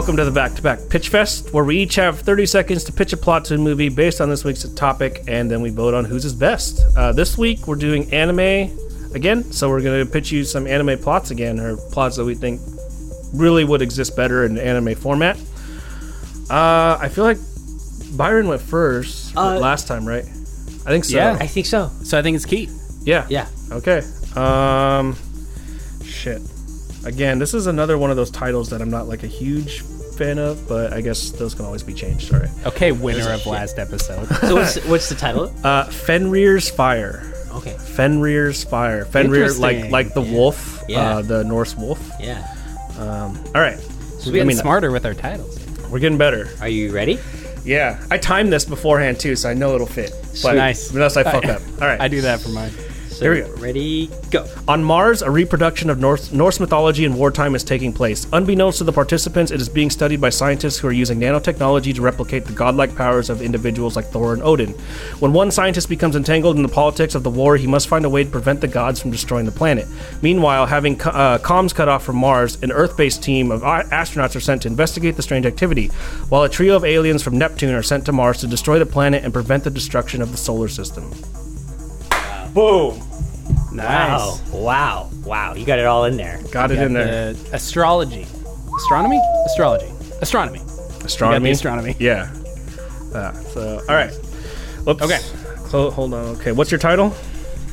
welcome to the Back to Back Pitch Fest, where we each have 30 seconds to pitch a plot to a movie based on this week's topic, and then we vote on whose is best. Uh, this week, we're doing anime again, so we're going to pitch you some anime plots again, or plots that we think really would exist better in anime format. Uh, I feel like Byron went first Uh, last time, right? I think so. Yeah. I think so. So I think it's Keith. Yeah. Yeah. Okay. Um, shit. Again, this is another one of those titles that I'm not like a huge fan of, but I guess those can always be changed. Sorry. Okay, winner of last episode. So what's what's the title? Uh, Fenrir's Fire. Okay. Fenrir's Fire. Fenrir, like like the wolf, Yeah. uh, the Norse wolf. Yeah. Um, all right, So We're we getting mean- smarter with our titles. we're getting better. Are you ready? Yeah, I timed this beforehand too, so I know it'll fit. But Nice. Unless I fuck I- up. All right. I do that for mine. So Here we go. Ready? Go. On Mars, a reproduction of Norse, Norse mythology in wartime is taking place. Unbeknownst to the participants, it is being studied by scientists who are using nanotechnology to replicate the godlike powers of individuals like Thor and Odin. When one scientist becomes entangled in the politics of the war, he must find a way to prevent the gods from destroying the planet. Meanwhile, having co- uh, comms cut off from Mars, an Earth based team of a- astronauts are sent to investigate the strange activity, while a trio of aliens from Neptune are sent to Mars to destroy the planet and prevent the destruction of the solar system. Boom! Nice. Wow. Wow. Wow. You got it all in there. Got it Got in there. the astrology. Astronomy? Astrology. Astronomy. Astronomy. astronomy. Yeah. Uh, so, all right. Whoops. Okay. Clo- hold on. Okay. What's your title?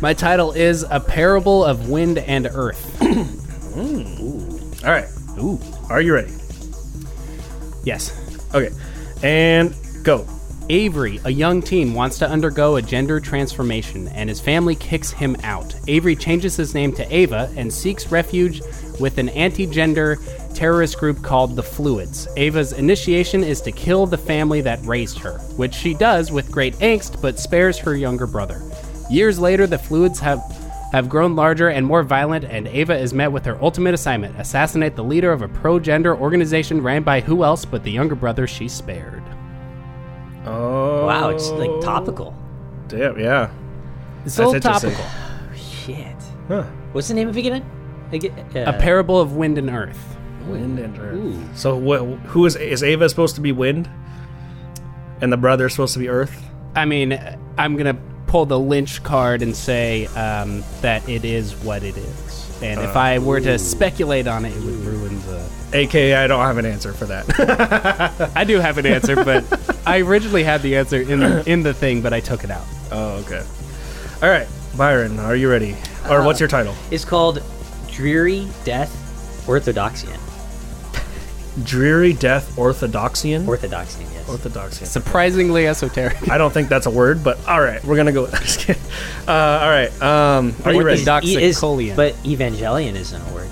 My title is A Parable of Wind and Earth. All right. Ooh. Are you ready? Yes. Okay. And go. Avery, a young teen, wants to undergo a gender transformation, and his family kicks him out. Avery changes his name to Ava and seeks refuge with an anti gender terrorist group called the Fluids. Ava's initiation is to kill the family that raised her, which she does with great angst but spares her younger brother. Years later, the Fluids have. Have grown larger and more violent, and Ava is met with her ultimate assignment assassinate the leader of a pro gender organization ran by who else but the younger brother she spared. Oh. Wow. It's like topical. Damn. Yeah. It's That's a little interesting. topical. Shit. Huh. What's the name of it again? Again, A uh, parable of wind and earth. Wind and Earth. Ooh. So, what? Who is is Ava supposed to be Wind? And the brother supposed to be Earth? I mean, I'm gonna pull the Lynch card and say um, that it is what it is. And if I were to speculate on it, it would ruin the. AKA, I don't have an answer for that. I do have an answer, but I originally had the answer in in the thing, but I took it out. oh, okay. All right, Byron, are you ready? Or what's your title? It's called Dreary Death Orthodoxian. Dreary Death Orthodoxian. Orthodoxian, yes. Orthodoxian. Surprisingly esoteric. I don't think that's a word, but all right, we're gonna go with just kidding. Uh, all right, um, are you ready? Orthodox- E- but Evangelion isn't a word.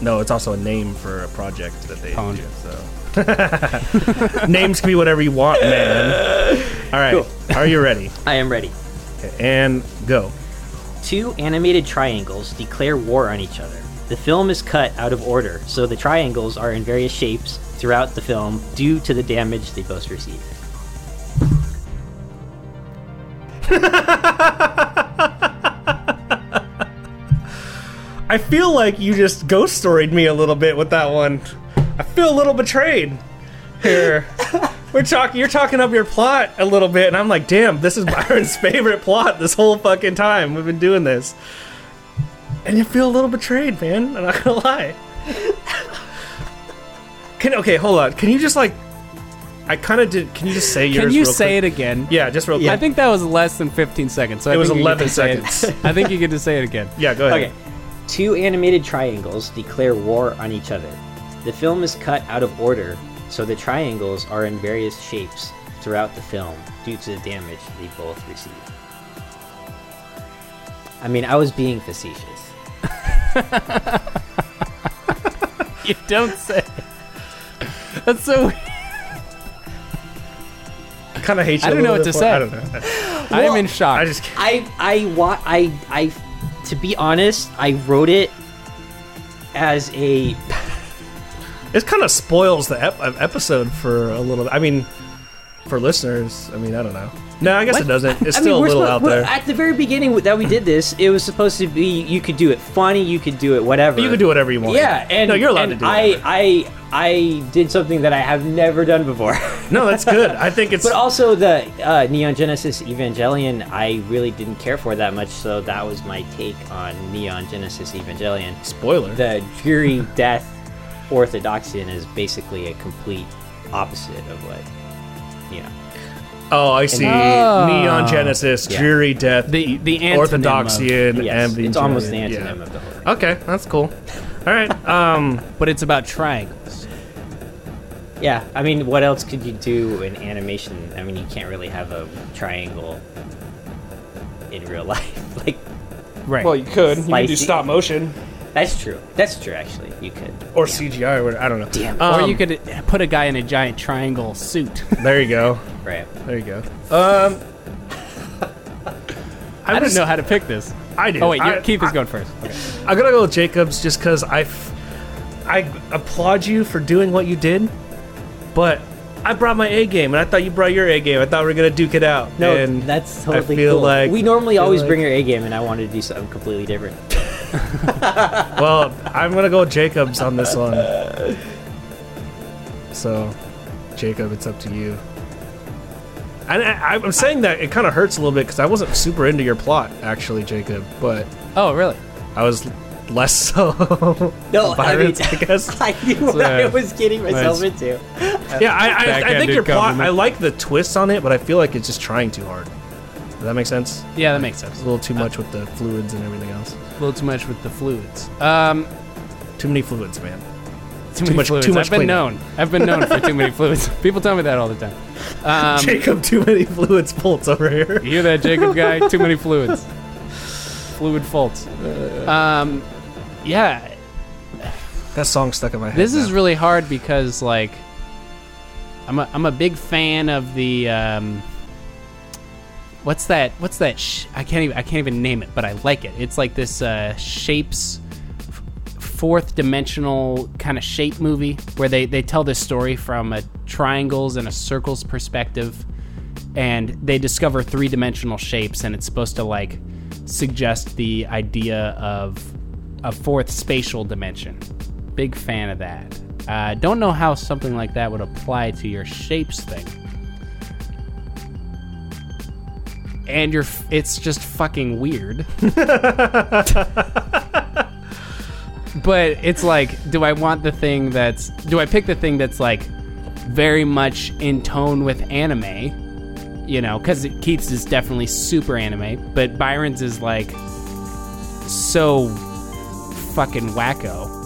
No, it's also a name for a project that they Pwn. do. So names can be whatever you want, man. All right, Cool. are you ready? I am ready. Okay, and go. Two animated triangles declare war on each other. The film is cut out of order, so the triangles are in various shapes throughout the film due to the damage they both receive. I feel like you just ghost storied me a little bit with that one. I feel a little betrayed here. We're talking. You're talking up your plot a little bit, and I'm like, damn, this is Byron's favorite plot this whole fucking time we've been doing this. And you feel a little betrayed, man. I'm not gonna lie. Can okay, hold on. Can you just like? I kind of did. Can you just say yours? Can you real say quick? it again? Yeah, just real quick. I think that was less than 15 seconds. So I It was think you get 11 to say it. seconds. I think you get to say it again. Yeah, go ahead. Okay. Two animated triangles declare war on each other. The film is cut out of order, so the triangles are in various shapes throughout the film due to the damage they both receive. I mean, I was being facetious. You don't say. That's so. weird. I kind of hate you. I a don't know what to say. I don't know. I am in shock. I just. Can't. I I wa- I I to be honest, I wrote it as a it kind of spoils the ep- uh, episode for a little. I mean, for listeners. I mean, I don't know. No, I guess it doesn't. It's I still mean, a little out there. At the very beginning that we did this, it was supposed to be you could do it funny, you could do it whatever. you can do whatever you want. Yeah, and no, you're allowed to do I, whatever. I, I did something that I have never done before. No, that's good. I think it's but also the uh, Neon Genesis Evangelion, I really didn't care for that much, so that was my take on Neon Genesis Evangelion. spoiler. The dreary death orthodoxian is basically a complete opposite of what, you know. oh, I see. Oh. Neon Genesis, Yeah. Dreary Death, The the antonym of- Orthodoxian, Yes, it's almost the Evangelion. antonym Yeah. of the whole. Okay, that's cool. All right. Um, but it's about triangles. Yeah, I mean, what else could you do in animation? I mean, you can't really have a triangle in real life. like, Right. well, you could. You could do stop motion that's true. That's true, actually. You could. or CGI or whatever. I don't know. Damn. or Um, you could put a guy in a giant triangle suit. There you go. Right. There you go. Um, I don't know how to pick this. I do. Oh wait, I, you Keith is going first. Okay. I'm gonna go with Jacobs just because I, f- I applaud you for doing what you did, but I brought my A game and I thought you brought your A game. I thought we were gonna duke it out. No, and that's I totally feel cool. like- we normally feel always like- bring your A game, and I wanted to do something completely different. well, I'm gonna go with Jacobs on this one. So, Jacob, it's up to you. And I, I'm saying that it kind of hurts a little bit because I wasn't super into your plot, actually, Jacob. But Oh really? I was less so. No, I mean, Pirates, I guess. I knew what I was getting myself nice. into. Yeah, I, I, I think your plot. compliment. I like the twists on it, but I feel like it's just trying too hard. Does that make sense? Yeah, that makes sense. A little too much with the fluids and everything else. A little too much with the fluids. Um, Too many fluids, man. too, many much- fluids. too much I've been cleanup. known. I've been known for too many fluids. People tell me that all the time. Um, Jacob, too many fluids bolts over here. you hear that, Jacob guy? Too many fluids. Fluid faults. Um, yeah, That song stuck in my head. this is now. really hard because like, I'm a I'm a big fan of the um. What's that? What's that? Sh- I can't even I can't even name it, but I like it. It's like this uh, shapes fourth dimensional kind of shape movie where they they tell this story from a triangles and a circles perspective, and they discover three dimensional shapes, and it's supposed to like suggest the idea of a fourth spatial dimension. Big fan of that. Uh, don't know how something like that would apply to your shapes thing. And you're, it's just fucking weird. but it's like, do I want the thing that's, do I pick the thing that's like very much in tone with anime? You know, because Keith's is definitely super anime, but Byron's is like so fucking wacko.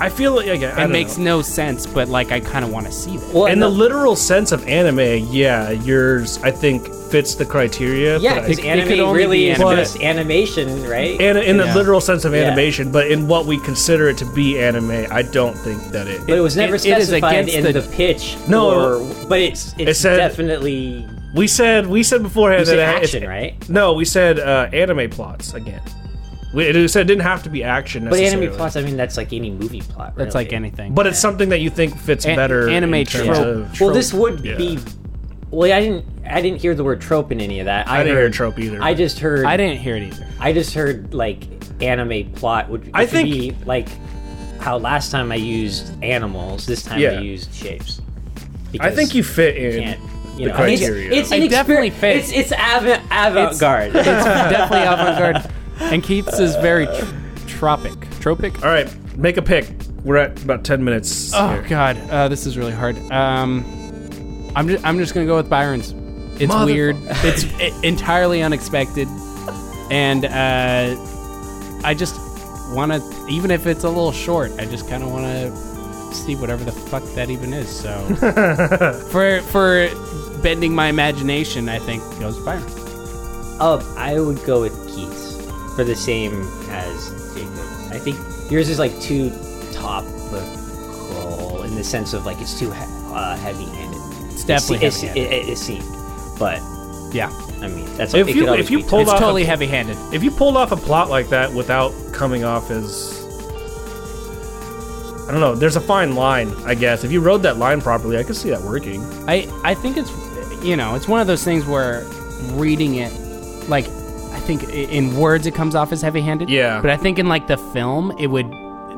I feel like yeah, I It makes know. no sense, but like I kind of want to see that. Well, in the no- literal sense of anime, yeah, yours I think fits the criteria. yeah, because anime could only really is anime. just animation, right? and in the Yeah. literal sense of Yeah. animation, but in what we consider it to be anime, I don't think that it. but it was never it- it is specified against in the- the, pitch. No, or, but it's it's said- definitely we said we said beforehand said that it- action, right? No, we said uh, anime plots again. We it said it didn't have to be action. But anime plots, I mean, that's like any movie plot. That's like anything. But it's something that you think fits An- better. anime in terms trope. of- Well, this would Yeah. be. Well, I didn't. I didn't hear the word trope in any of that. I, I didn't heard, hear trope either. I just heard. I didn't hear it either. I just heard like anime plot would. I think- be like how last time I used animals. This time Yeah. I used shapes. I think you fit in. can't. You the know, it's, criteria. it's I an definitely exper- fit. It's it's avant avant garde. It's definitely avant-garde. And Keith's is very tr- tropic. Tropic? All right, make a pick. We're at about ten minutes. Oh here. god, uh, this is really hard. Um, I'm just I'm just gonna go with Byron's. It's Motherfucker. weird. It's i- entirely unexpected, and uh, I just want to, even if it's a little short, I just kind of want to see whatever the fuck that even is. So for for bending my imagination, I think goes Byron. Oh, I would go with Keith's for the same as Jacob. I think yours is like too topical in the sense of like it's too he- uh, heavy-handed. It's definitely it's, heavy. it, it, it seemed, but yeah, I mean that's If it you- could if you be pulled it's off a- totally heavy-handed. If you pulled off a plot like that without coming off as I don't know, there's a fine line, I guess. If you wrote that line properly, I could see that working. I I think it's you know it's one of those things where reading it like I think in words it comes off as heavy-handed. Yeah. But I think in like the film it would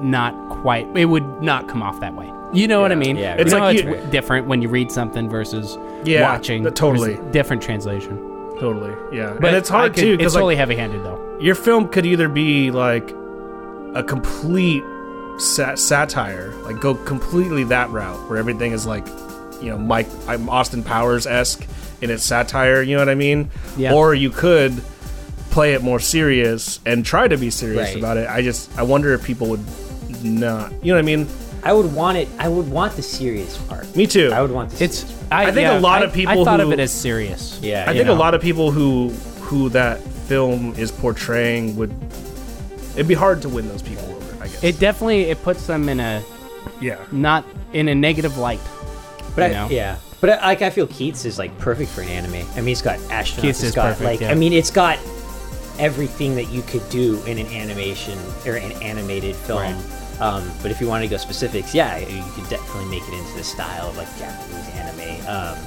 not quite it would not come off that way. You know what I mean? Yeah, it's It's like like it's different when you read something versus Yeah, watching. totally. Different translation. Totally, yeah. But and it's hard could- too It's because totally heavy-handed though. your film could either be like a complete sat- satire, like go completely that route where everything is like, you know, Mike I'm Austin Powers esque in its satire. You know what I mean? Yeah. Or you could play it more serious and try to be serious Right. about it. I just I wonder if people would not. You know what I mean? I would want it. I would want the serious part. Me too. I would want the. It's. serious I, I think yeah, a lot I- of people I thought who- of it as serious. Yeah, I think know. a lot of people who who that film is portraying would. It'd be hard to win those people over. I guess. It definitely it puts them in a yeah. not in a negative light. But I, yeah, but I, like I feel Keith's is like perfect for an anime. I mean, he's got astronauts. Keith's it's is got perfect, like yeah. I mean, it's got everything that you could do in an animation or an animated film. Right. Um, but if you want to go specifics, yeah, you could definitely make it into the style of like Japanese anime. Um,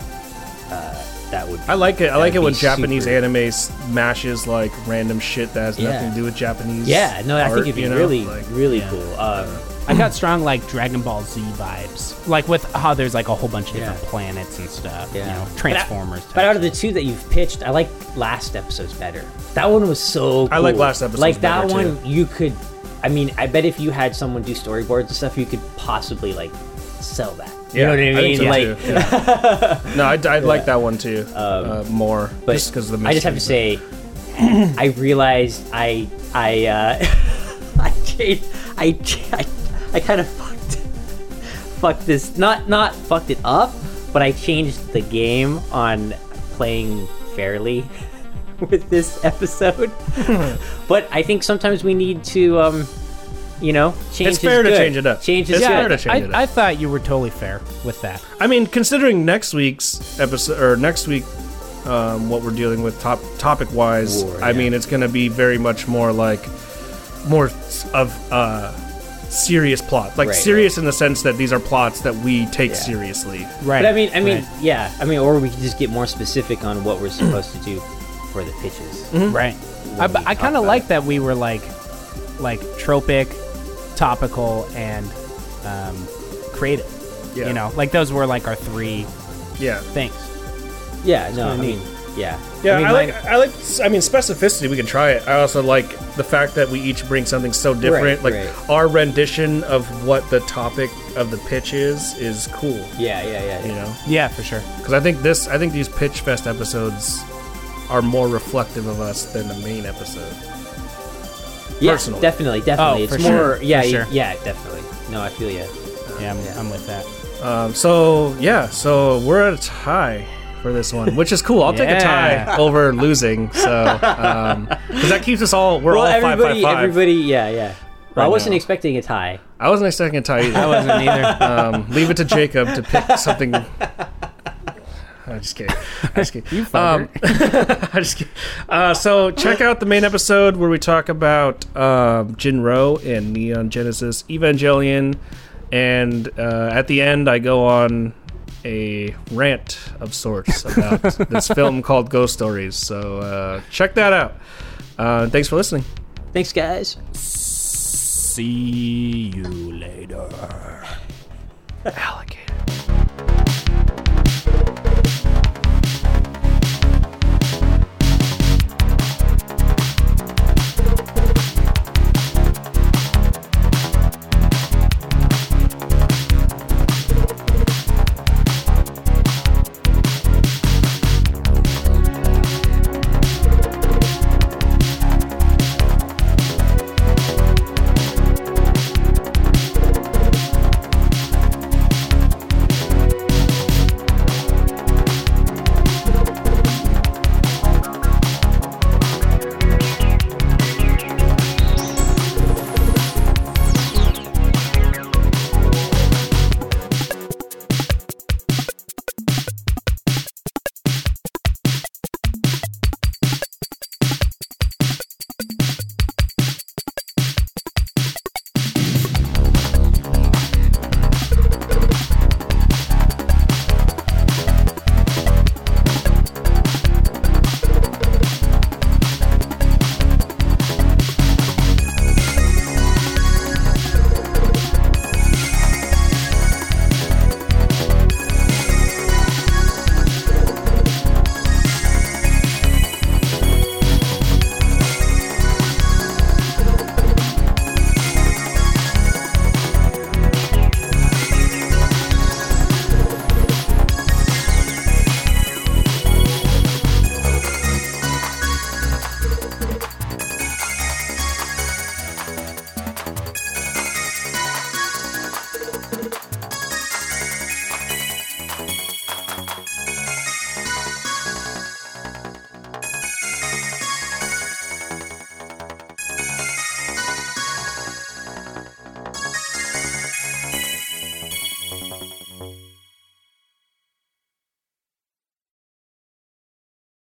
uh, that would. Be, I like it. I like it when Japanese super- anime smashes like random shit that has Yeah. nothing to do with Japanese. Yeah, no, I art, think it'd be you know? really, Like, really cool. Um, I got strong like Dragon Ball Z vibes, like with how there's like a whole bunch of different planets and stuff. Yeah. You know, But I- Transformers. But out of the two that you've pitched, I like last episode's better. That one was so. Cool. I like last episode's Like that better, one, you could. I mean, I bet if you had someone do storyboards and stuff, you could possibly like sell that. You Yeah, know what I mean? think so, like, too. Yeah. no, I, I like that one too. uh, more, but just because the. I just have to mystery, say, I realized I I uh, I changed I ch- I, I kind of fucked fucked this not not fucked it up, but I changed the game on playing fairly with this episode. but I think sometimes we need to um you know change. It's is fair to change it up. Change is It's good. fair to change it up. I, I thought you were totally fair with that. I mean, considering next week's episode or next week, um, what we're dealing with top topic wise, War, I yeah. mean, it's going to be very much more like more of uh, serious plots, like Right, serious in the sense that these are plots that we take Yeah. seriously. Right. But I mean, I mean, right. yeah, I mean, or we could just get more specific on what we're supposed to do for the pitches. Right. I, I kind of like it. that we were like, like tropic, topical, and um, creative. Yeah. You know, like those were like our three Yeah. things. Yeah, no, I kinda mean, yeah, Yeah, I, mean, like. mine- I like. I mean, specificity. We can try it. I also like the fact that we each bring something so different. Right, like right. our rendition of what the topic of the pitch is is cool. yeah, yeah, yeah, You yeah. know, Yeah, for sure. because I think this. I think these pitch fest episodes are more reflective of us than the main episode. yeah, personally. definitely, definitely. Oh, it's for more, sure, yeah, for sure. yeah, definitely. No, I feel you. Yeah, I'm, Yeah. I'm with that. Um, so yeah, so we're at a tie for this one, which is cool. I'll take a tie over losing. So because that keeps us all. We're well, all five five everybody, five. everybody, yeah, yeah. Well, I wasn't now. expecting a tie. I wasn't expecting a tie either. I wasn't either. um, leave it to Jacob to pick something. I'm just kidding. I'm just kidding. You. Um, I'm just kidding. Uh, so check out the main episode where we talk about um, Jin-Roh and Neon Genesis Evangelion, and uh, at the end I go on a rant of sorts about this film called Ghost Stories. So uh, check that out. Uh, thanks for listening. Thanks, guys. See you later. Alex.